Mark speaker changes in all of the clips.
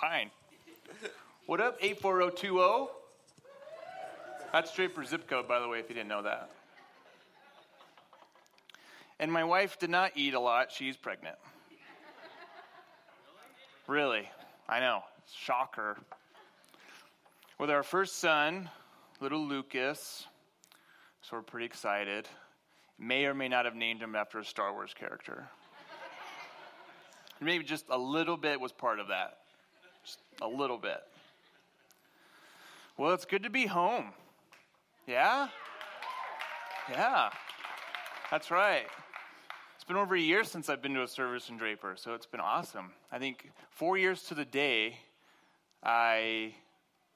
Speaker 1: fine. What up, 84020? That's straight for zip code, by the way, if you didn't know that. And my wife did not eat a lot. She's pregnant. Really? I know. Shocker. With our first son, little Lucas, so we're pretty excited. May or may not have named him after a Star Wars character. Maybe just a little bit was part of that. Just a little bit. Well, it's good to be home. Yeah? Yeah. That's right. It's been over a year since I've been to a service in Draper, so it's been awesome. I think four years to the day, I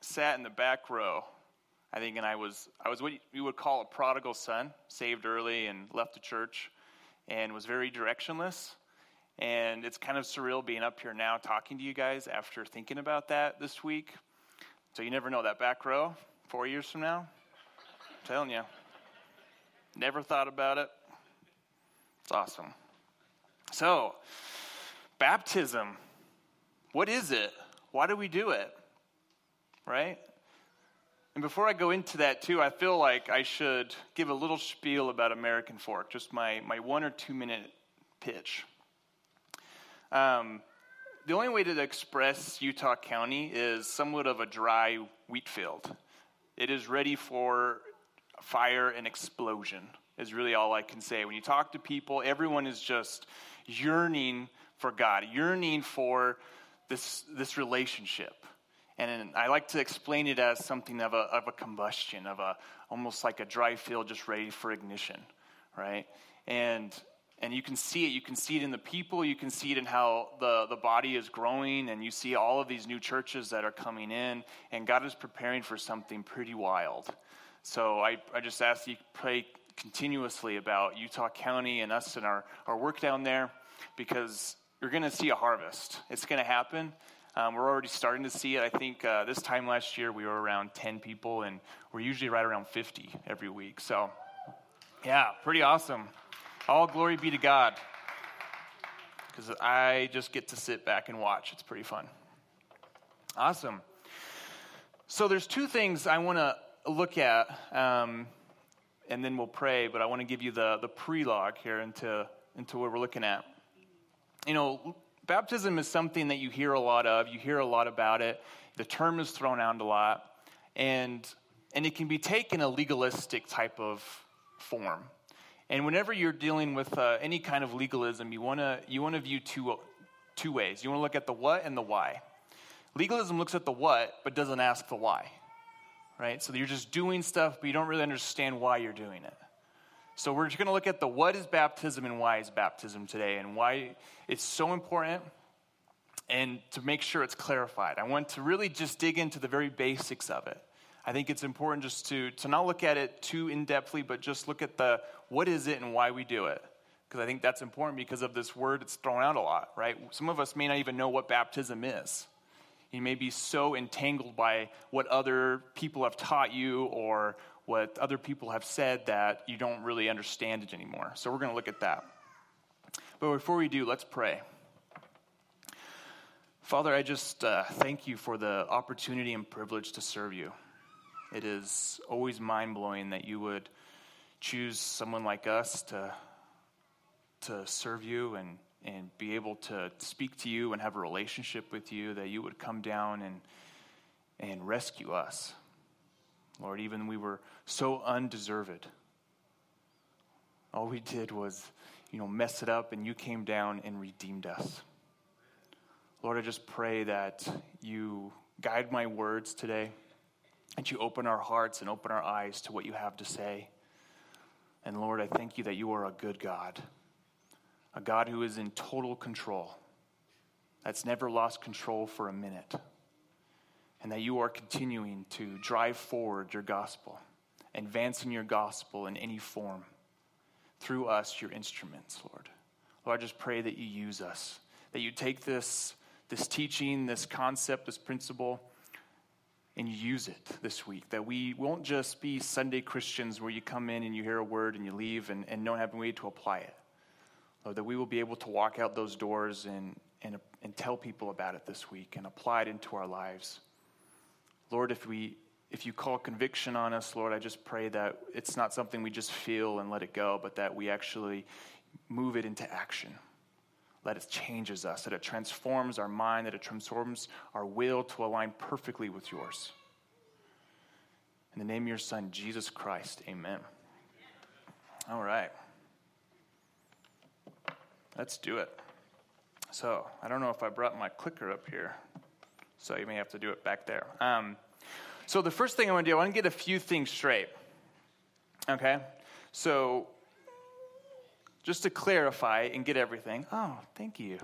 Speaker 1: sat in the back row. I think, and I was I was what you would call a prodigal son, saved early and left the church, and was very directionless. And it's kind of surreal being up here now talking to you guys after thinking about that this week. So you never know that back row, four years from now. I'm telling you, never thought about it. It's awesome. So, baptism. What is it? Why do we do it? Right? And before I go into that, too, I feel like I should give a little spiel about American Fork, just my, my one or two minute pitch. Um, the only way to express Utah County is somewhat of a dry wheat field. It is ready for fire and explosion, is really all I can say. When you talk to people, everyone is just yearning for God, yearning for this, this relationship. And I like to explain it as something of a, of a combustion, of a almost like a dry field just ready for ignition, right? And and you can see it. You can see it in the people. You can see it in how the, the body is growing. And you see all of these new churches that are coming in. And God is preparing for something pretty wild. So I, I just ask you pray continuously about Utah County and us and our, our work down there because you're going to see a harvest. It's going to happen. Um, we're already starting to see it. I think uh, this time last year we were around 10 people, and we're usually right around 50 every week. So, yeah, pretty awesome. All glory be to God. Because I just get to sit back and watch. It's pretty fun. Awesome. So, there's two things I want to look at, um, and then we'll pray, but I want to give you the, the prelogue here into, into what we're looking at. You know, baptism is something that you hear a lot of. You hear a lot about it. The term is thrown out a lot, and and it can be taken a legalistic type of form. And whenever you're dealing with uh, any kind of legalism, you want to you want to view two two ways. You want to look at the what and the why. Legalism looks at the what, but doesn't ask the why. Right? So you're just doing stuff, but you don't really understand why you're doing it. So we're just going to look at the what is baptism and why is baptism today and why it's so important and to make sure it's clarified. I want to really just dig into the very basics of it. I think it's important just to, to not look at it too in depthly, but just look at the what is it and why we do it. Because I think that's important because of this word it's thrown out a lot, right? Some of us may not even know what baptism is. You may be so entangled by what other people have taught you or what other people have said that you don't really understand it anymore. So we're going to look at that. But before we do, let's pray. Father, I just uh, thank you for the opportunity and privilege to serve you. It is always mind blowing that you would choose someone like us to, to serve you and, and be able to speak to you and have a relationship with you, that you would come down and, and rescue us. Lord, even we were so undeserved. All we did was, you know, mess it up, and you came down and redeemed us. Lord, I just pray that you guide my words today, that you open our hearts and open our eyes to what you have to say. And Lord, I thank you that you are a good God, a God who is in total control, that's never lost control for a minute and that you are continuing to drive forward your gospel, advancing your gospel in any form through us, your instruments, Lord. Lord, I just pray that you use us, that you take this, this teaching, this concept, this principle, and use it this week. That we won't just be Sunday Christians where you come in and you hear a word and you leave and, and don't have a way to apply it. Lord, that we will be able to walk out those doors and, and, and tell people about it this week and apply it into our lives. Lord, if we if you call conviction on us, Lord, I just pray that it's not something we just feel and let it go, but that we actually move it into action. That it changes us, that it transforms our mind, that it transforms our will to align perfectly with yours. In the name of your Son, Jesus Christ, amen. All right. Let's do it. So, I don't know if I brought my clicker up here, so you may have to do it back there. Um, so, the first thing I want to do, I want to get a few things straight. Okay? So, just to clarify and get everything. Oh, thank you.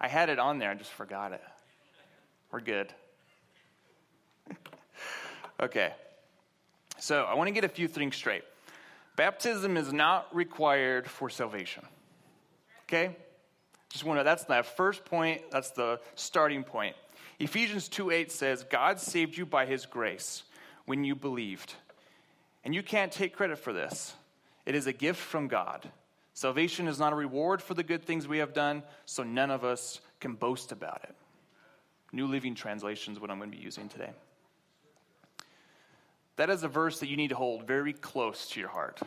Speaker 1: I had it on there, I just forgot it. We're good. okay. So, I want to get a few things straight. Baptism is not required for salvation. Okay? Just want to, that's that first point, that's the starting point. Ephesians 2 8 says, God saved you by his grace when you believed. And you can't take credit for this, it is a gift from God. Salvation is not a reward for the good things we have done, so none of us can boast about it. New Living Translation is what I'm going to be using today. That is a verse that you need to hold very close to your heart,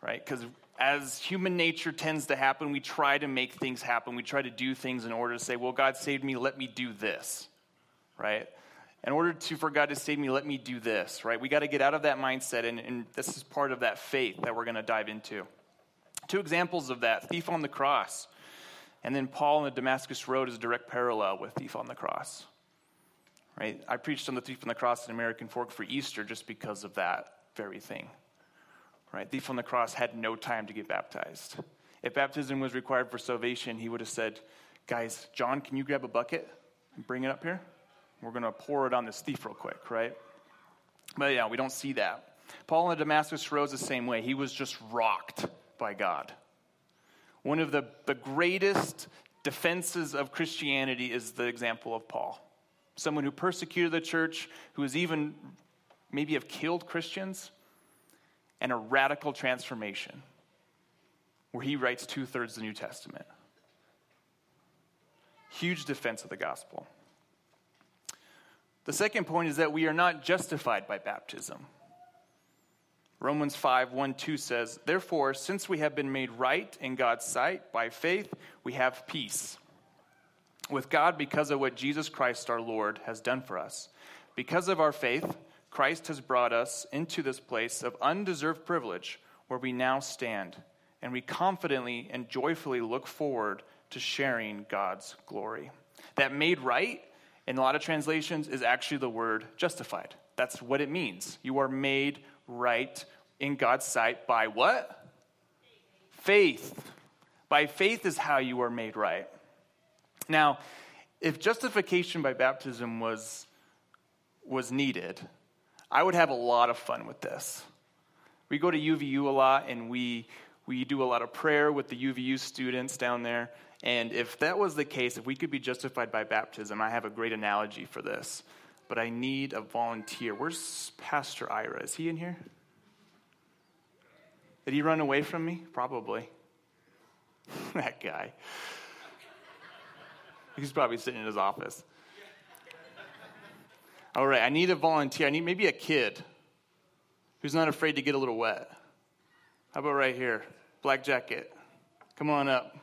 Speaker 1: right? Because as human nature tends to happen, we try to make things happen. We try to do things in order to say, well, God saved me, let me do this, right? In order to, for God to save me, let me do this, right? We got to get out of that mindset, and, and this is part of that faith that we're going to dive into. Two examples of that thief on the cross, and then Paul on the Damascus Road is a direct parallel with thief on the cross, right? I preached on the thief on the cross in American Fork for Easter just because of that very thing right? Thief on the cross had no time to get baptized. If baptism was required for salvation, he would have said, Guys, John, can you grab a bucket and bring it up here? We're going to pour it on this thief real quick, right? But yeah, we don't see that. Paul on the Damascus Road the same way. He was just rocked by God. One of the, the greatest defenses of Christianity is the example of Paul. Someone who persecuted the church, who has even maybe have killed Christians, and a radical transformation where he writes two thirds of the New Testament. Huge defense of the gospel. The second point is that we are not justified by baptism. Romans 5 1 2 says, Therefore, since we have been made right in God's sight by faith, we have peace with God because of what Jesus Christ our Lord has done for us. Because of our faith, Christ has brought us into this place of undeserved privilege where we now stand, and we confidently and joyfully look forward to sharing God's glory. That made right, in a lot of translations, is actually the word justified. That's what it means. You are made right in God's sight by what? Faith. By faith is how you are made right. Now, if justification by baptism was, was needed, I would have a lot of fun with this. We go to UVU a lot and we, we do a lot of prayer with the UVU students down there. And if that was the case, if we could be justified by baptism, I have a great analogy for this. But I need a volunteer. Where's Pastor Ira? Is he in here? Did he run away from me? Probably. that guy. He's probably sitting in his office. All right, I need a volunteer. I need maybe a kid who's not afraid to get a little wet. How about right here? Black jacket. Come on up.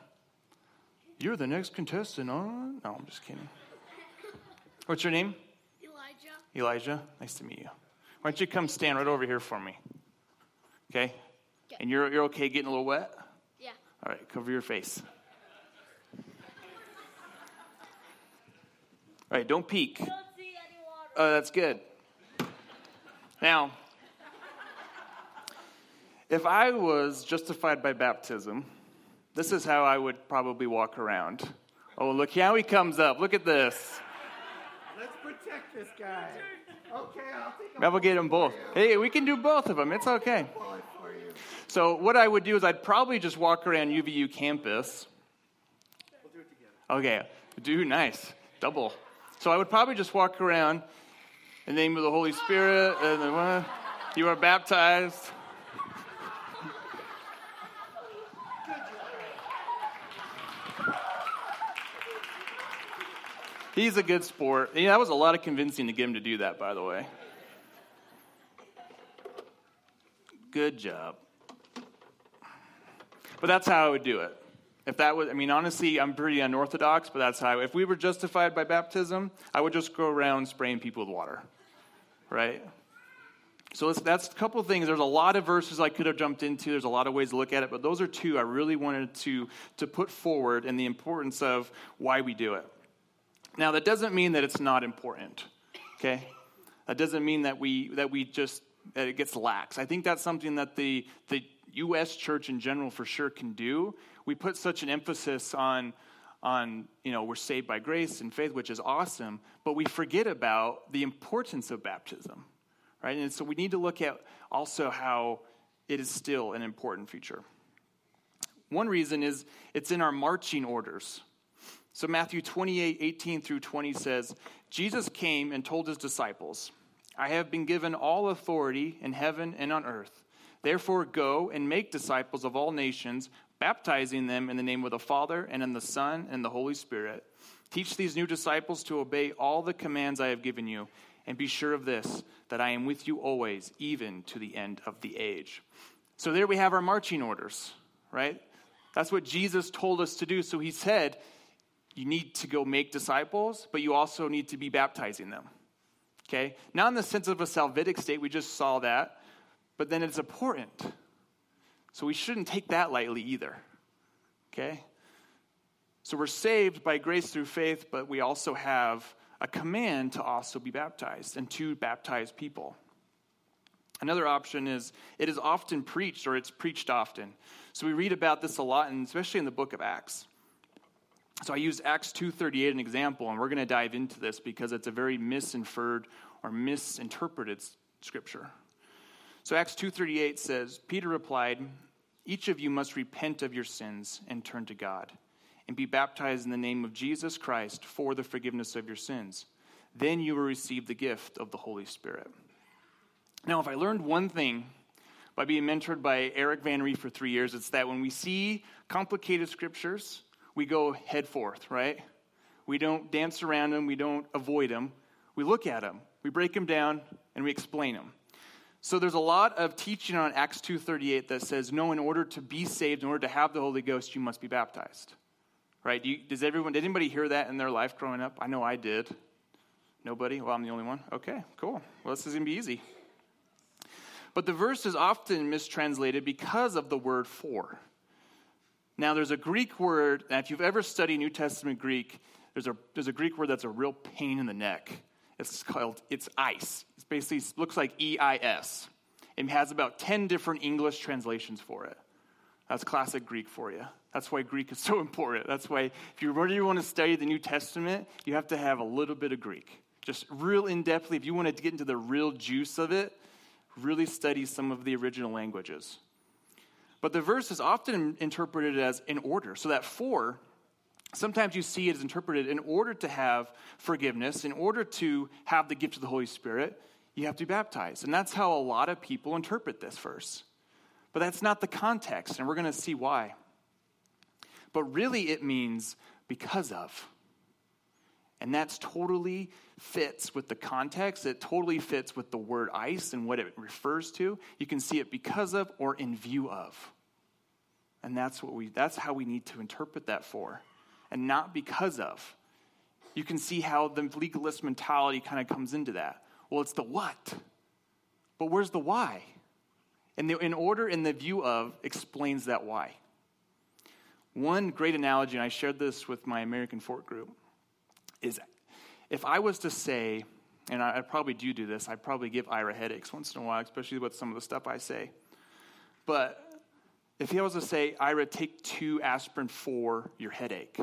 Speaker 1: You're the next contestant on. No, I'm just kidding. What's your name?
Speaker 2: Elijah.
Speaker 1: Nice to meet you. Why don't you come stand right over here for me? Okay?
Speaker 2: Okay.
Speaker 1: And you're, you're okay getting a little wet?
Speaker 2: Yeah.
Speaker 1: All right, cover your face. All right, don't peek.
Speaker 2: Don't see any water.
Speaker 1: Oh, that's good. Now, if I was justified by baptism, this is how I would probably walk around. Oh, look, how he comes up. Look at this.
Speaker 3: Let's protect this guy. Okay, I'll take a
Speaker 1: Maybe we'll get them both. Hey, we can do both of them. It's okay.
Speaker 3: bullet for you.
Speaker 1: So, what I would do is I'd probably just walk around UVU campus.
Speaker 3: We'll do it together.
Speaker 1: Okay, do nice. Double. So, I would probably just walk around in the name of the Holy Spirit. And the, uh, you are baptized. He's a good sport. Yeah, that was a lot of convincing to get him to do that, by the way. Good job. But that's how I would do it. If that was, I mean, honestly, I'm pretty unorthodox, but that's how, if we were justified by baptism, I would just go around spraying people with water, right? So that's a couple of things. There's a lot of verses I could have jumped into. There's a lot of ways to look at it, but those are two I really wanted to, to put forward and the importance of why we do it. Now, that doesn't mean that it's not important, okay? That doesn't mean that we, that we just, that it gets lax. I think that's something that the, the U.S. church in general for sure can do. We put such an emphasis on, on, you know, we're saved by grace and faith, which is awesome, but we forget about the importance of baptism right? And so we need to look at also how it is still an important feature. One reason is it's in our marching orders. So Matthew 28, 18 through 20 says, Jesus came and told his disciples, I have been given all authority in heaven and on earth. Therefore, go and make disciples of all nations, baptizing them in the name of the Father, and in the Son, and the Holy Spirit. Teach these new disciples to obey all the commands I have given you and be sure of this, that I am with you always, even to the end of the age. So there we have our marching orders, right? That's what Jesus told us to do. So he said, you need to go make disciples, but you also need to be baptizing them. Okay? Not in the sense of a salvific state, we just saw that, but then it's important. So we shouldn't take that lightly either. Okay? So we're saved by grace through faith, but we also have a command to also be baptized and to baptize people. Another option is it is often preached or it's preached often. So we read about this a lot, and especially in the book of Acts. So I use Acts 2:38 as an example, and we're going to dive into this because it's a very misinferred or misinterpreted scripture. So Acts 2:38 says, Peter replied, "Each of you must repent of your sins and turn to God." and be baptized in the name of Jesus Christ for the forgiveness of your sins. Then you will receive the gift of the Holy Spirit. Now, if I learned one thing by being mentored by Eric Van Ree for three years, it's that when we see complicated scriptures, we go head forth, right? We don't dance around them, we don't avoid them. We look at them, we break them down, and we explain them. So there's a lot of teaching on Acts 2:38 that says no in order to be saved in order to have the Holy Ghost you must be baptized. Right? Do you, does everyone, did anybody hear that in their life growing up? I know I did. Nobody? Well, I'm the only one. Okay, cool. Well, this is going to be easy. But the verse is often mistranslated because of the word for. Now, there's a Greek word, and if you've ever studied New Testament Greek, there's a, there's a Greek word that's a real pain in the neck. It's called, it's eis. It basically looks like E-I-S. It has about 10 different English translations for it. That's classic Greek for you. That's why Greek is so important. That's why if you really want to study the New Testament, you have to have a little bit of Greek. Just real in depthly, if you want to get into the real juice of it, really study some of the original languages. But the verse is often interpreted as in order. So that for, sometimes you see it as interpreted in order to have forgiveness, in order to have the gift of the Holy Spirit, you have to be baptized. And that's how a lot of people interpret this verse. But that's not the context, and we're going to see why but really it means because of. And that's totally fits with the context. It totally fits with the word eis and what it refers to. You can see it because of or in view of. And that's what we that's how we need to interpret that for. And not because of. You can see how the legalist mentality kind of comes into that. Well, it's the what. But where's the why? And the in order in the view of explains that why. One great analogy, and I shared this with my American Fork group, is if I was to say, and I, I probably do do this, I probably give Ira headaches once in a while, especially with some of the stuff I say. But if he was to say, Ira, take two aspirin for your headache,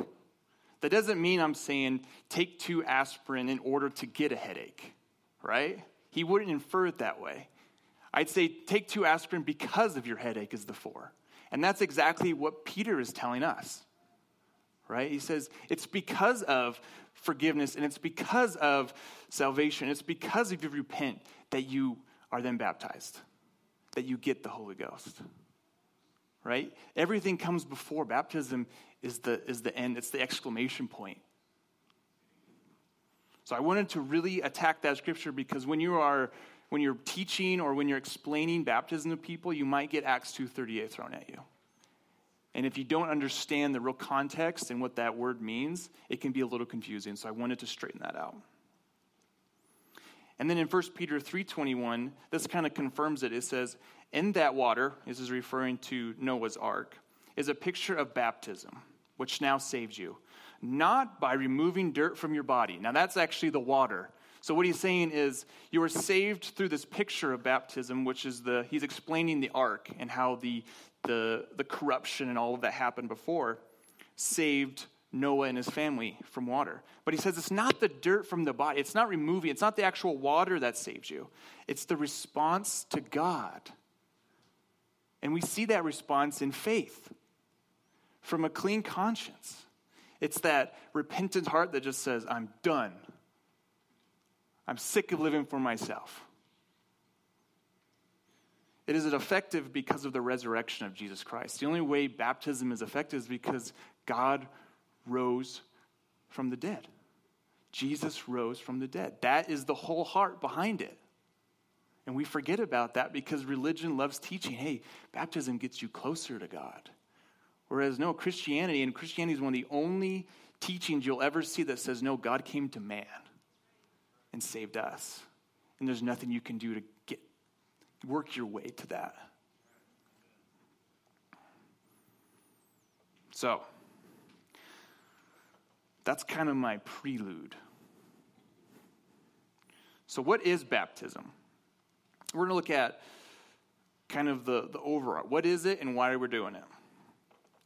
Speaker 1: that doesn't mean I'm saying take two aspirin in order to get a headache, right? He wouldn't infer it that way. I'd say take two aspirin because of your headache is the for. And that's exactly what Peter is telling us, right? He says, it's because of forgiveness and it's because of salvation, it's because of you repent that you are then baptized, that you get the Holy Ghost, right? Everything comes before baptism is the, is the end, it's the exclamation point. So I wanted to really attack that scripture because when you are when you're teaching or when you're explaining baptism to people, you might get Acts 2:38 thrown at you. And if you don't understand the real context and what that word means, it can be a little confusing. So I wanted to straighten that out. And then in 1 Peter 3:21, this kind of confirms it. It says, "In that water, this is referring to Noah's ark, is a picture of baptism, which now saves you, not by removing dirt from your body." Now that's actually the water. So what he's saying is you are saved through this picture of baptism, which is the he's explaining the ark and how the the, the corruption and all of that happened before saved Noah and his family from water. But he says it's not the dirt from the body, it's not removing, it's not the actual water that saves you, it's the response to God. And we see that response in faith from a clean conscience. It's that repentant heart that just says, I'm done. I'm sick of living for myself. It is effective because of the resurrection of Jesus Christ. The only way baptism is effective is because God rose from the dead. Jesus rose from the dead. That is the whole heart behind it. And we forget about that because religion loves teaching hey, baptism gets you closer to God. Whereas, no, Christianity, and Christianity is one of the only teachings you'll ever see that says, no, God came to man and saved us. And there's nothing you can do to work your way to that. So, that's kind of my prelude. So, what is baptism? We're going to look at kind of the, the overall. What is it and why we're we doing it?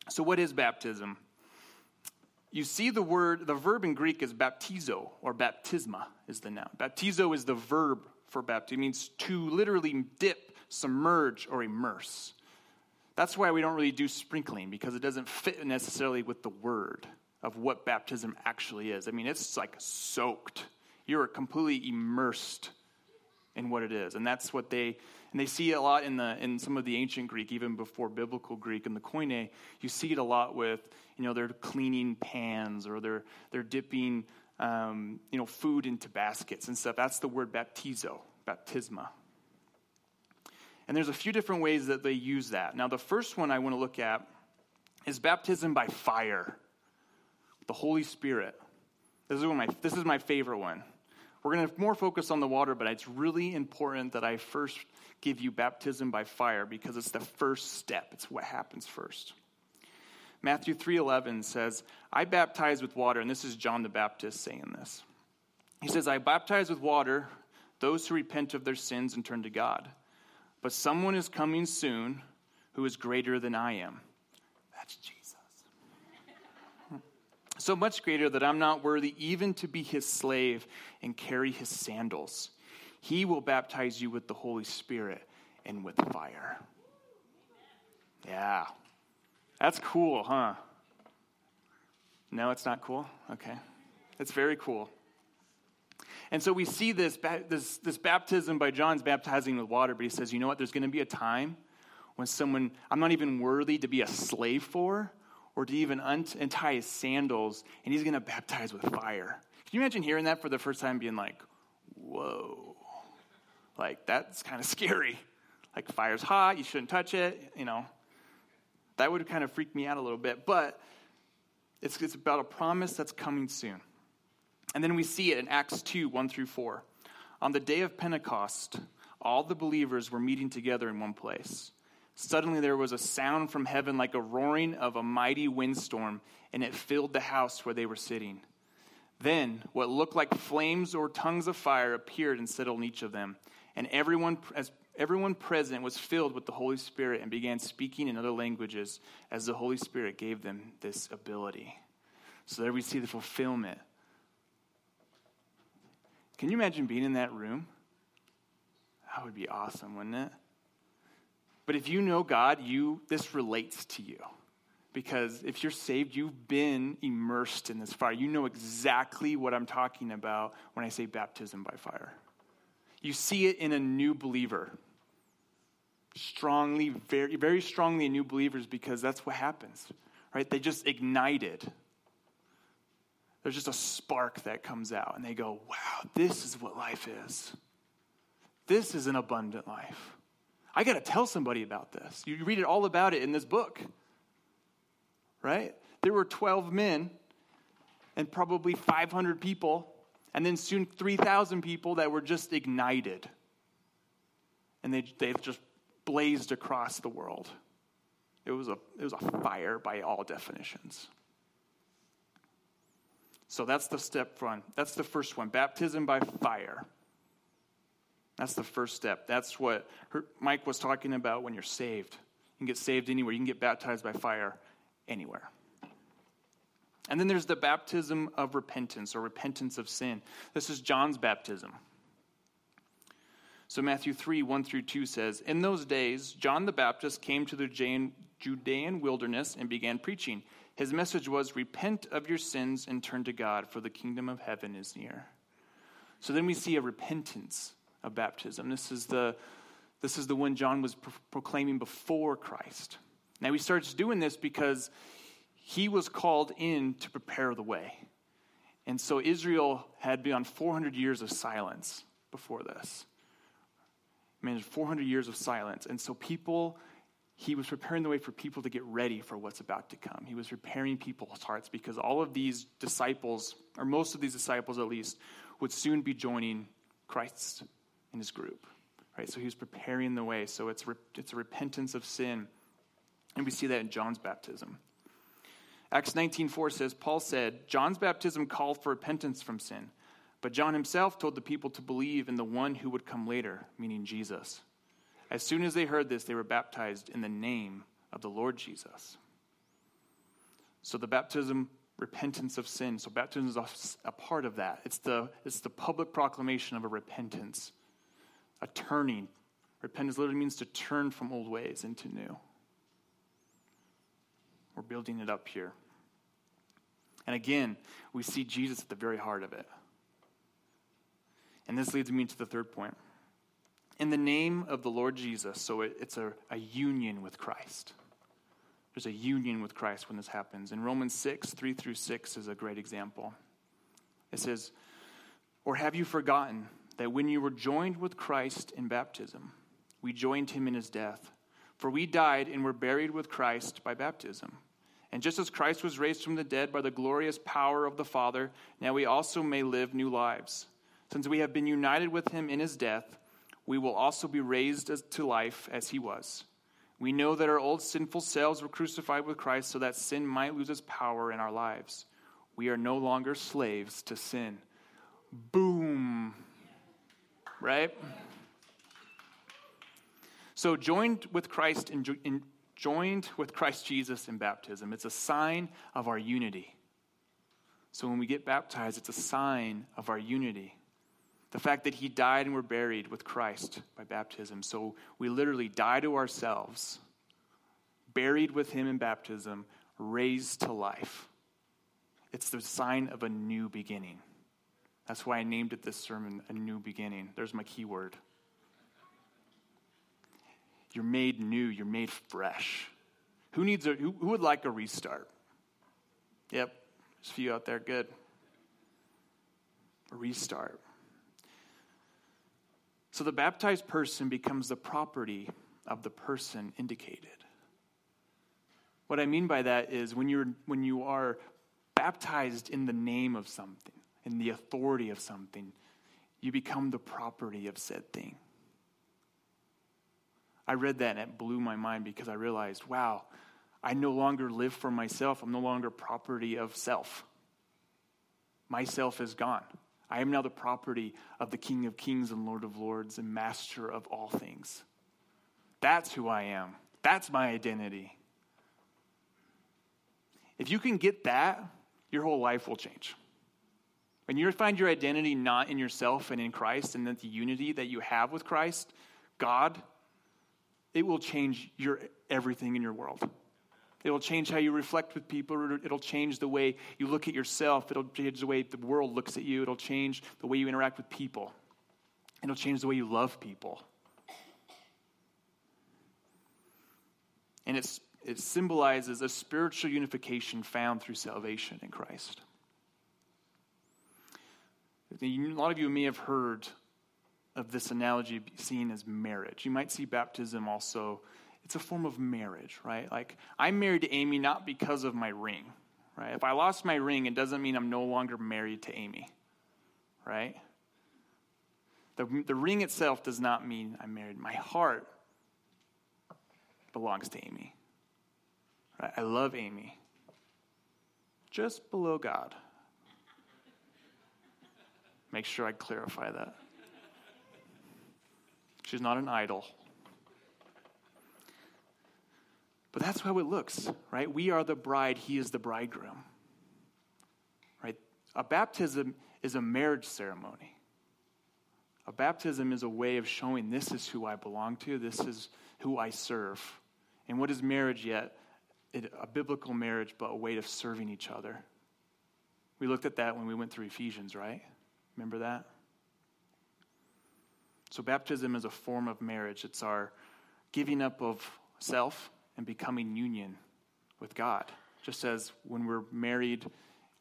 Speaker 1: So, what is baptism? You see the word, the verb in Greek is baptizo or baptisma is the noun. Baptizo is the verb for baptism. It means to literally dip, submerge, or immerse. That's why we don't really do sprinkling, because it doesn't fit necessarily with the word of what baptism actually is. I mean, it's like soaked. You're completely immersed in what it is. And that's what they and they see a lot in the in some of the ancient Greek, even before biblical Greek in the Koine, you see it a lot with, you know, they're cleaning pans or they're they're dipping um, you know, food into baskets and stuff. That's the word baptizo, baptisma. And there's a few different ways that they use that. Now, the first one I want to look at is baptism by fire, the Holy Spirit. This is, my, this is my favorite one. We're going to more focus on the water, but it's really important that I first give you baptism by fire because it's the first step. It's what happens first. Matthew 3:11 says, "I baptize with water," and this is John the Baptist saying this. He says, "I baptize with water those who repent of their sins and turn to God. But someone is coming soon who is greater than I am." That's Jesus. so much greater that I'm not worthy even to be his slave and carry his sandals. He will baptize you with the Holy Spirit and with fire. Yeah. That's cool, huh? No, it's not cool? Okay. It's very cool. And so we see this, this, this baptism by John's baptizing with water, but he says, you know what? There's going to be a time when someone I'm not even worthy to be a slave for or to even untie his sandals, and he's going to baptize with fire. Can you imagine hearing that for the first time, being like, whoa, like that's kind of scary. Like, fire's hot, you shouldn't touch it, you know. That would kind of freak me out a little bit, but it's, it's about a promise that's coming soon. And then we see it in Acts 2 1 through 4. On the day of Pentecost, all the believers were meeting together in one place. Suddenly there was a sound from heaven like a roaring of a mighty windstorm, and it filled the house where they were sitting. Then what looked like flames or tongues of fire appeared and settled on each of them. And everyone, as Everyone present was filled with the Holy Spirit and began speaking in other languages as the Holy Spirit gave them this ability. So there we see the fulfillment. Can you imagine being in that room? That would be awesome, wouldn't it? But if you know God, you this relates to you. Because if you're saved, you've been immersed in this fire. You know exactly what I'm talking about when I say baptism by fire. You see it in a new believer. Strongly, very, very strongly in new believers because that's what happens, right? They just ignited. there's just a spark that comes out, and they go, wow, this is what life is. This is an abundant life. I got to tell somebody about this. You read it all about it in this book, right? There were 12 men and probably 500 people, and then soon 3,000 people that were just ignited. And they, they've just blazed across the world. It was, a, it was a fire by all definitions. So that's the step one. That's the first one baptism by fire. That's the first step. That's what Mike was talking about when you're saved. You can get saved anywhere, you can get baptized by fire anywhere. And then there's the baptism of repentance or repentance of sin. This is John's baptism. So Matthew 3 1 through 2 says, In those days, John the Baptist came to the Judean wilderness and began preaching. His message was, Repent of your sins and turn to God, for the kingdom of heaven is near. So then we see a repentance of baptism. This is the, this is the one John was pro- proclaiming before Christ. Now he starts doing this because he was called in to prepare the way. And so Israel had been on 400 years of silence before this. Mean, 400 years of silence. And so people, he was preparing the way for people to get ready for what's about to come. He was preparing people's hearts because all of these disciples, or most of these disciples at least, would soon be joining Christ in his group. Right? So he was preparing the way. So it's, re- it's a repentance of sin. And we see that in John's baptism. Acts 19:4 says Paul said, "John's baptism called for repentance from sin, but John himself told the people to believe in the one who would come later, meaning Jesus." As soon as they heard this, they were baptized in the name of the Lord Jesus. So the baptism repentance of sin. So baptism is a, part of that. It's the it's the public proclamation of a repentance, a turning. Repentance literally means to turn from old ways into new. We're building it up here. And again, we see Jesus at the very heart of it. And this leads me to the third point. In the name of the Lord Jesus, so it, it's a, a union with Christ. There's a union with Christ when this happens. In Romans 6, 3 through 6 is a great example. It says, Or have you forgotten that when you were joined with Christ in baptism, we joined him in his death? For we died and were buried with Christ by baptism. And just as Christ was raised from the dead by the glorious power of the Father, now we also may live new lives. Since we have been united with him in his death, we will also be raised to life as he was. We know that our old sinful selves were crucified with Christ so that sin might lose its power in our lives. We are no longer slaves to sin. Boom. Right? So, joined with Christ in, in joined with Christ Jesus in baptism. It's a sign of our unity. So when we get baptized, it's a sign of our unity. The fact that he died and we're buried with Christ by baptism. So we literally die to ourselves, buried with him in baptism, raised to life. It's the sign of a new beginning. That's why I named it this sermon, A New Beginning. There's my key word. You're made new, you're made fresh. Who needs a who, who would like a restart? Yep, there's a few out there, good. A restart. So the baptized person becomes the property of the person indicated. What I mean by that is when you're when you are baptized in the name of something, in the authority of something, you become the property of said thing. I read that and it blew my mind because I realized, wow, I no longer live for myself. I'm no longer property of self. Myself is gone. I am now the property of the King of Kings and Lord of Lords and Master of all things. That's who I am. That's my identity. If you can get that, your whole life will change. When you find your identity not in yourself and in Christ and that the unity that you have with Christ, God, it will change your everything in your world. It will change how you reflect with people. It'll change the way you look at yourself. It'll change the way the world looks at you. It'll change the way you interact with people. It'll change the way you love people. And it's, it symbolizes a spiritual unification found through salvation in Christ. A lot of you may have heard of this analogy seen as marriage. You might see baptism also, it's a form of marriage, right? Like, I'm married to Amy not because of my ring, right? If I lost my ring, it doesn't mean I'm no longer married to Amy, right? The, the ring itself does not mean I'm married. My heart belongs to Amy. Right? I love Amy. Just below God. Make sure I clarify that. She's not an idol. But that's how it looks, right? We are the bride, he is the bridegroom. Right? A baptism is a marriage ceremony. A baptism is a way of showing this is who I belong to, this is who I serve. And what is marriage yet? It, a biblical marriage, but a way of serving each other. We looked at that when we went through Ephesians, right? Remember that? So, baptism is a form of marriage. It's our giving up of self and becoming union with God. Just as when we're married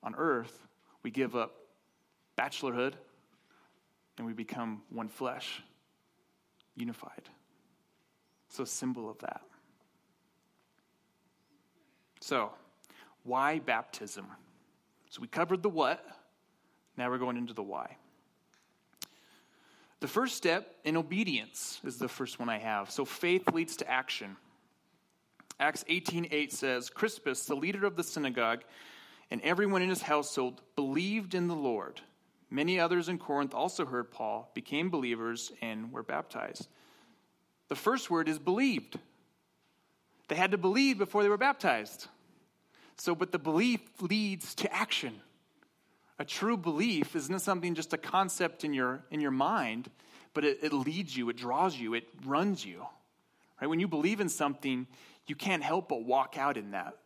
Speaker 1: on earth, we give up bachelorhood and we become one flesh, unified. So, symbol of that. So, why baptism? So, we covered the what. Now we're going into the why. The first step in obedience is the first one I have. So faith leads to action. Acts 18:8 says, Crispus, the leader of the synagogue, and everyone in his household believed in the Lord. Many others in Corinth also heard Paul, became believers, and were baptized. The first word is believed. They had to believe before they were baptized. So, but the belief leads to action. A true belief isn't something just a concept in your, in your mind, but it, it leads you, it draws you, it runs you. Right? When you believe in something, you can't help but walk out in that.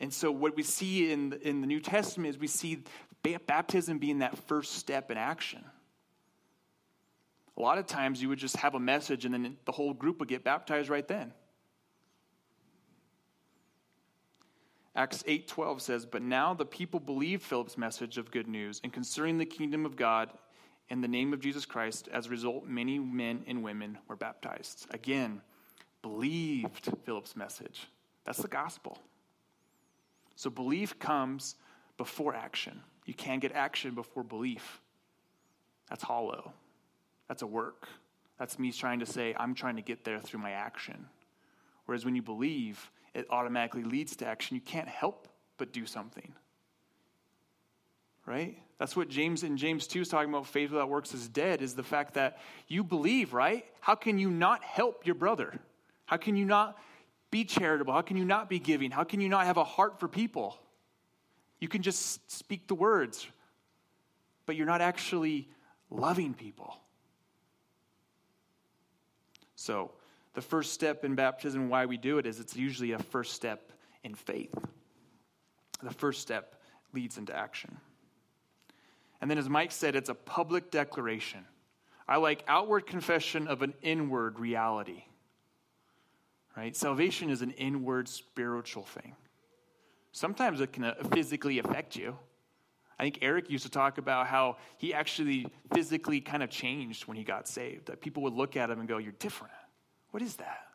Speaker 1: And so, what we see in, in the New Testament is we see baptism being that first step in action. A lot of times, you would just have a message, and then the whole group would get baptized right then. Acts 8:12 says, "But now the people believed Philip's message of good news and concerning the kingdom of God in the name of Jesus Christ. As a result, many men and women were baptized." Again, believed Philip's message. That's the gospel. So belief comes before action. You can't get action before belief. That's hollow. That's a work. That's me trying to say, I'm trying to get there through my action. Whereas when you believe, it automatically leads to action. You can't help but do something. Right? That's what James in James 2 is talking about faith without works is dead, is the fact that you believe, right? How can you not help your brother? How can you not be charitable? How can you not be giving? How can you not have a heart for people? You can just speak the words, but you're not actually loving people. So, the first step in baptism, why we do it, is it's usually a first step in faith. The first step leads into action. And then, as Mike said, it's a public declaration. I like outward confession of an inward reality. Right? Salvation is an inward spiritual thing. Sometimes it can uh, physically affect you. I think Eric used to talk about how he actually physically kind of changed when he got saved. That people would look at him and go, You're different. What is that?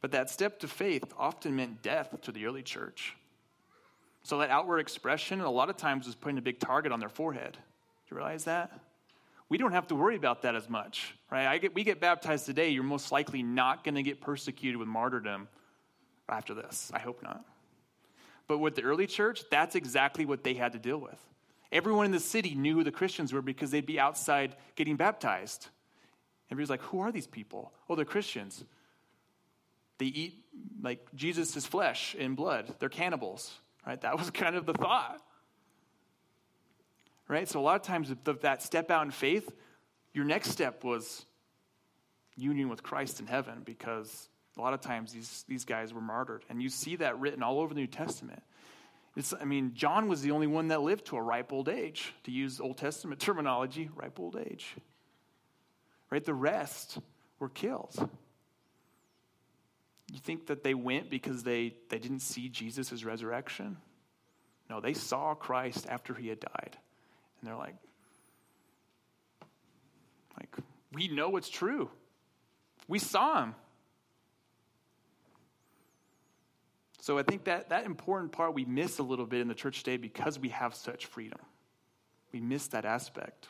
Speaker 1: But that step to faith often meant death to the early church. So that outward expression, a lot of times, was putting a big target on their forehead. Do you realize that? We don't have to worry about that as much, right? Get, we get baptized today, you're most likely not going to get persecuted with martyrdom after this. I hope not. But with the early church, that's exactly what they had to deal with. Everyone in the city knew who the Christians were because they'd be outside getting baptized. Everybody's like, who are these people? Oh, they're Christians. They eat like Jesus' flesh and blood. They're cannibals, right? That was kind of the thought. Right? So a lot of times that step out in faith, your next step was union with Christ in heaven because a lot of times these, these guys were martyred. And you see that written all over the New Testament. It's, I mean, John was the only one that lived to a ripe old age, to use Old Testament terminology, ripe old age right? The rest were killed. You think that they went because they, they didn't see Jesus' resurrection? No, they saw Christ after he had died. And they're like, like, we know it's true. We saw him. So I think that that important part we miss a little bit in the church today because we have such freedom. We miss that aspect.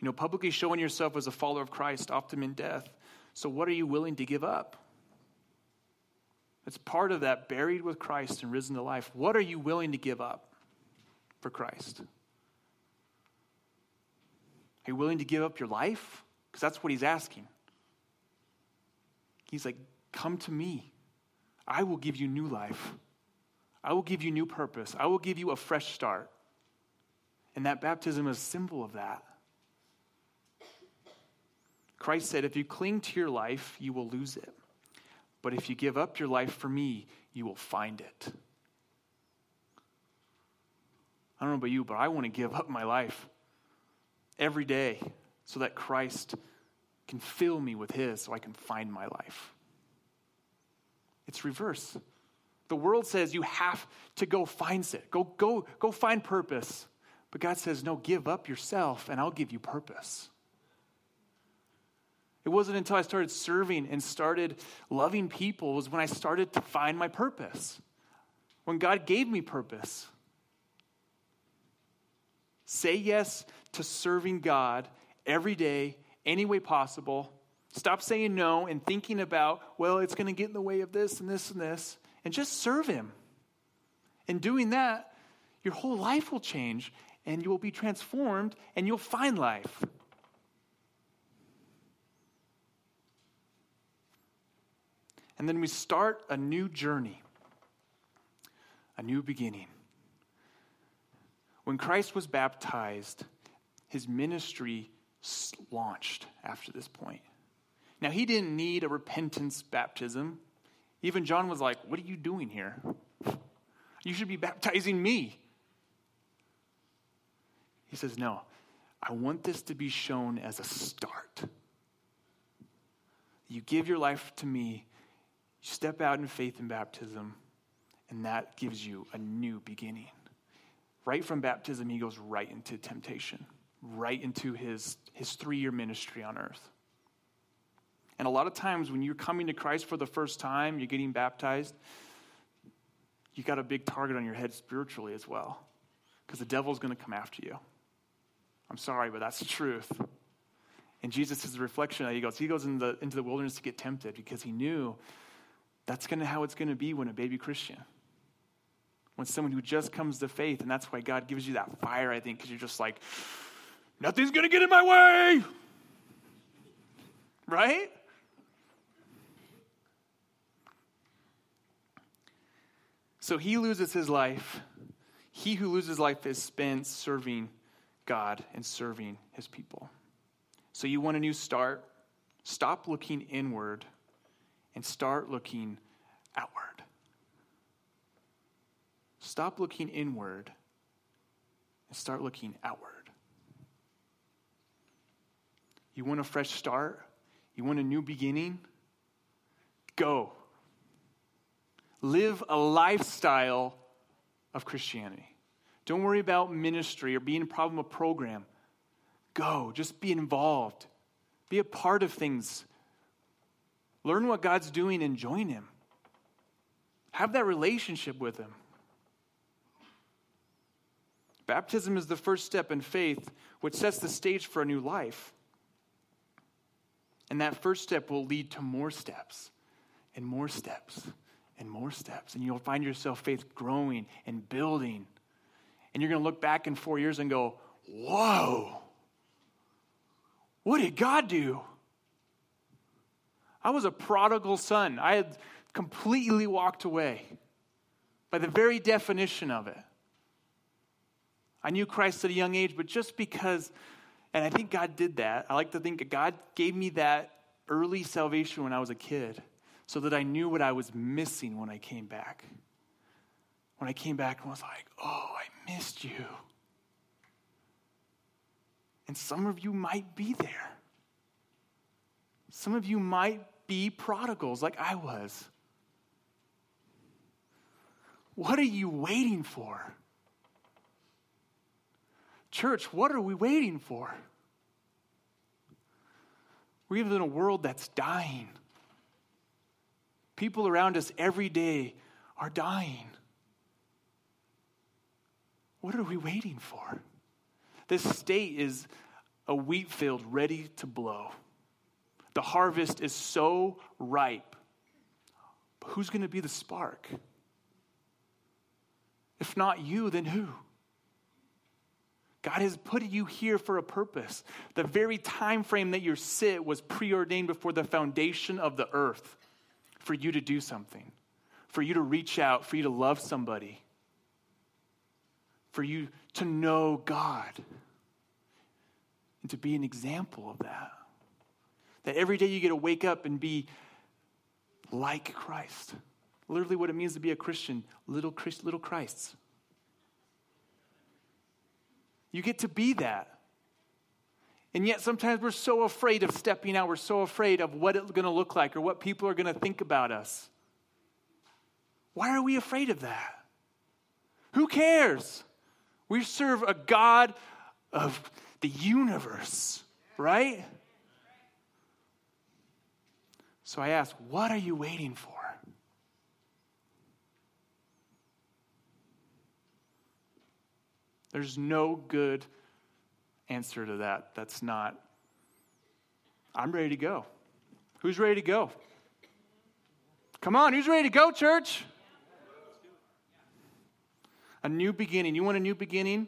Speaker 1: You know, publicly showing yourself as a follower of Christ often meant death. So what are you willing to give up? It's part of that buried with Christ and risen to life. What are you willing to give up for Christ? Are you willing to give up your life? Because that's what he's asking. He's like, Come to me. I will give you new life. I will give you new purpose. I will give you a fresh start. And that baptism is a symbol of that. Christ said, If you cling to your life, you will lose it. But if you give up your life for me, you will find it. I don't know about you, but I want to give up my life every day so that Christ can fill me with His so I can find my life. It's reverse. The world says you have to go find it. Go, go, go find purpose. But God says, no, give up yourself and I'll give you purpose. It wasn't until I started serving and started loving people was when I started to find my purpose. When God gave me purpose. Say yes to serving God every day, any way possible. Stop saying no and thinking about, well, it's going to get in the way of this and this and this, and just serve Him. In doing that, your whole life will change and you will be transformed and you'll find life. And then we start a new journey, a new beginning. When Christ was baptized, his ministry launched after this point. Now, he didn't need a repentance baptism. Even John was like, What are you doing here? You should be baptizing me. He says, No, I want this to be shown as a start. You give your life to me, step out in faith in baptism, and that gives you a new beginning. Right from baptism, he goes right into temptation, right into his, his three year ministry on earth. And a lot of times when you're coming to Christ for the first time, you're getting baptized, you got a big target on your head spiritually as well. Because the devil's going to come after you. I'm sorry, but that's the truth. And Jesus is a reflection of that. He goes, he goes into the, into the wilderness to get tempted because he knew that's gonna how it's gonna be when a baby Christian. When someone who just comes to faith, and that's why God gives you that fire, I think, because you're just like, nothing's gonna get in my way. Right? So he loses his life. He who loses life is spent serving God and serving his people. So you want a new start? Stop looking inward and start looking outward. Stop looking inward and start looking outward. You want a fresh start? You want a new beginning? Go. Live a lifestyle of Christianity. Don't worry about ministry or being a problem of program. Go. Just be involved. Be a part of things. Learn what God's doing and join Him. Have that relationship with Him. Baptism is the first step in faith, which sets the stage for a new life. And that first step will lead to more steps and more steps and more steps. And you'll find yourself faith growing and building. And you're going to look back in four years and go, Whoa, what did God do? I was a prodigal son. I had completely walked away by the very definition of it. I knew Christ at a young age, but just because, and I think God did that, I like to think God gave me that early salvation when I was a kid so that I knew what I was missing when I came back. When I came back and was like, oh, I missed you. And some of you might be there. Some of you might be prodigals like I was. What are you waiting for? Church, what are we waiting for? We live in a world that's dying. People around us every day are dying. What are we waiting for? This state is a wheat field ready to blow. The harvest is so ripe. But who's going to be the spark? If not you, then who? God has put you here for a purpose. The very time frame that you sit was preordained before the foundation of the earth for you to do something, for you to reach out, for you to love somebody, for you to know God, and to be an example of that. That every day you get to wake up and be like Christ. Literally, what it means to be a Christian, little, Christ, little Christs. You get to be that. And yet, sometimes we're so afraid of stepping out. We're so afraid of what it's going to look like or what people are going to think about us. Why are we afraid of that? Who cares? We serve a God of the universe, right? So I ask, what are you waiting for? There's no good answer to that. That's not, I'm ready to go. Who's ready to go? Come on, who's ready to go, church? A new beginning. You want a new beginning?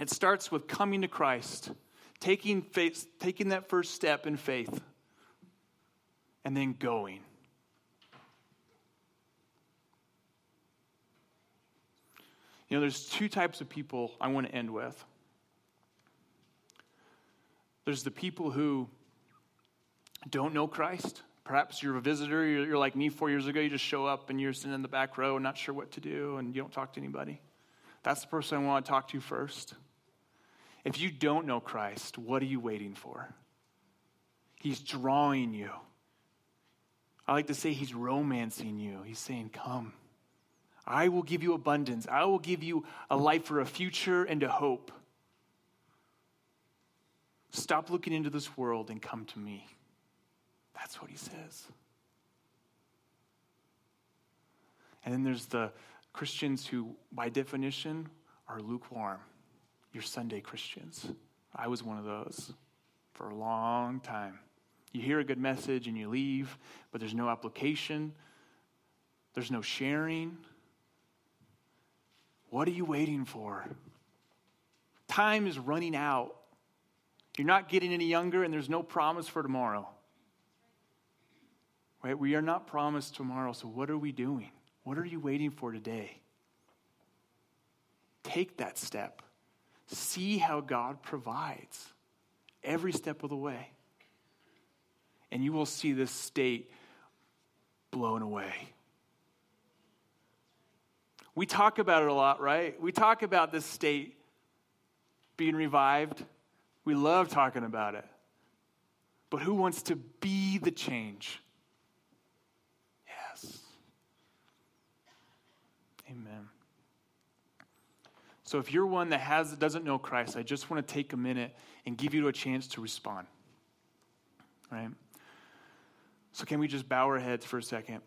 Speaker 1: It starts with coming to Christ, taking, faith, taking that first step in faith, and then going. You know, there's two types of people I want to end with. There's the people who don't know Christ. Perhaps you're a visitor, you're, like me four years ago, you just show up and you're sitting in the back row, not sure what to do, and you don't talk to anybody. That's the person I want to talk to first. If you don't know Christ, what are you waiting for? He's drawing you. I like to say he's romancing you. He's saying, Come. I will give you abundance. I will give you a life for a future and a hope. Stop looking into this world and come to me. That's what he says. And then there's the Christians who, by definition, are lukewarm. You're Sunday Christians. I was one of those for a long time. You hear a good message and you leave, but there's no application, there's no sharing. What are you waiting for? Time is running out. You're not getting any younger, and there's no promise for tomorrow. Right? We are not promised tomorrow, so what are we doing? What are you waiting for today? Take that step. See how God provides every step of the way. And you will see this state blown away. We talk about it a lot, right? We talk about this state being revived. We love talking about it. But who wants to be the change? Yes. Amen. So if you're one that has doesn't know Christ, I just want to take a minute and give you a chance to respond. Right? So can we just bow our heads for a second?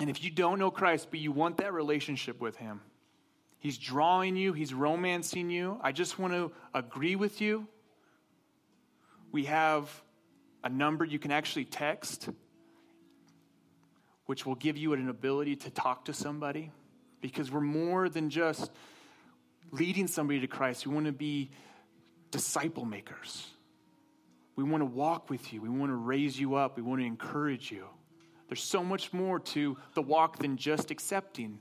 Speaker 1: And if you don't know Christ, but you want that relationship with Him, He's drawing you, He's romancing you. I just want to agree with you. We have a number you can actually text, which will give you an ability to talk to somebody because we're more than just leading somebody to Christ. We want to be disciple makers. We want to walk with you. We want to raise you up. We want to encourage you. There's so much more to the walk than just accepting.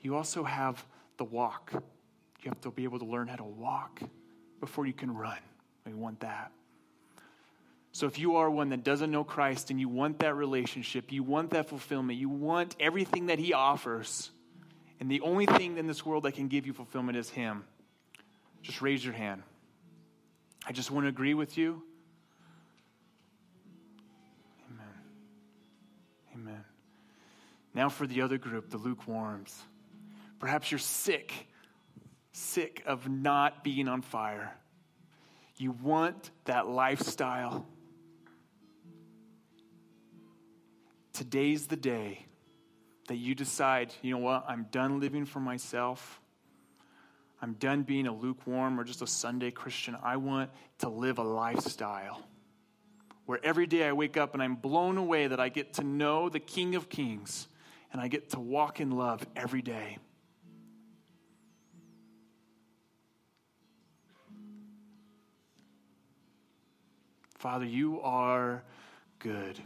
Speaker 1: You also have the walk. You have to be able to learn how to walk before you can run. We want that. So if you are one that doesn't know Christ and you want that relationship, you want that fulfillment, you want everything that He offers, and the only thing in this world that can give you fulfillment is Him, just raise your hand. I just want to agree with you. Now, for the other group, the lukewarms. Perhaps you're sick, sick of not being on fire. You want that lifestyle. Today's the day that you decide, you know what, I'm done living for myself. I'm done being a lukewarm or just a Sunday Christian. I want to live a lifestyle where every day I wake up and I'm blown away that I get to know the King of Kings and I get to walk in love every day. Father, you are good.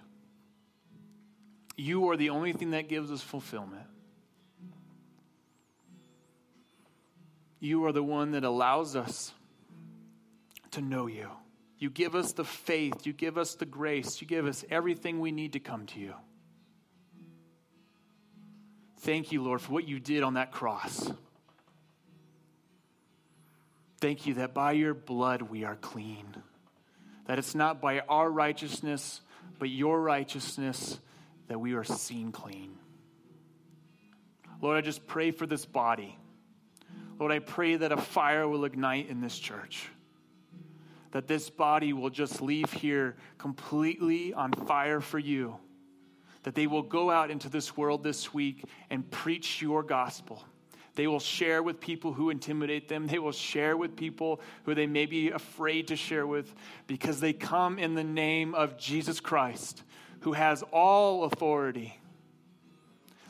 Speaker 1: You are the only thing that gives us fulfillment. You are the one that allows us to know you. You give us the faith, you give us the grace, you give us everything we need to come to you. Thank you, Lord, for what you did on that cross. Thank you that by your blood we are clean. That it's not by our righteousness, but your righteousness that we are seen clean. Lord, I just pray for this body. Lord, I pray that a fire will ignite in this church. That this body will just leave here completely on fire for you. That they will go out into this world this week and preach your gospel. They will share with people who intimidate them. They will share with people who they may be afraid to share with because they come in the name of Jesus Christ, who has all authority.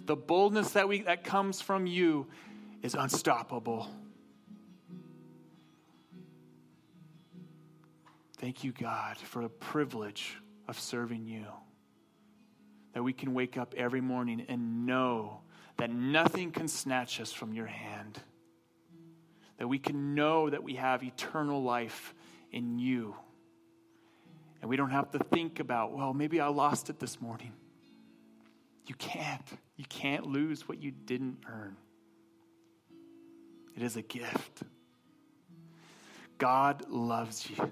Speaker 1: The boldness that, we, that comes from you is unstoppable. Thank you, God, for the privilege of serving you. That we can wake up every morning and know that nothing can snatch us from your hand. That we can know that we have eternal life in you. And we don't have to think about, well, maybe I lost it this morning. You can't. You can't lose what you didn't earn. It is a gift. God loves you.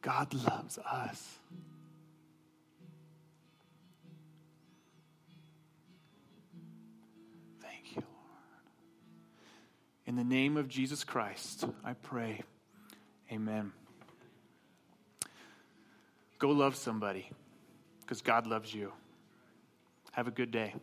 Speaker 1: God loves us. In the name of Jesus Christ, I pray. Amen. Go love somebody because God loves you. Have a good day.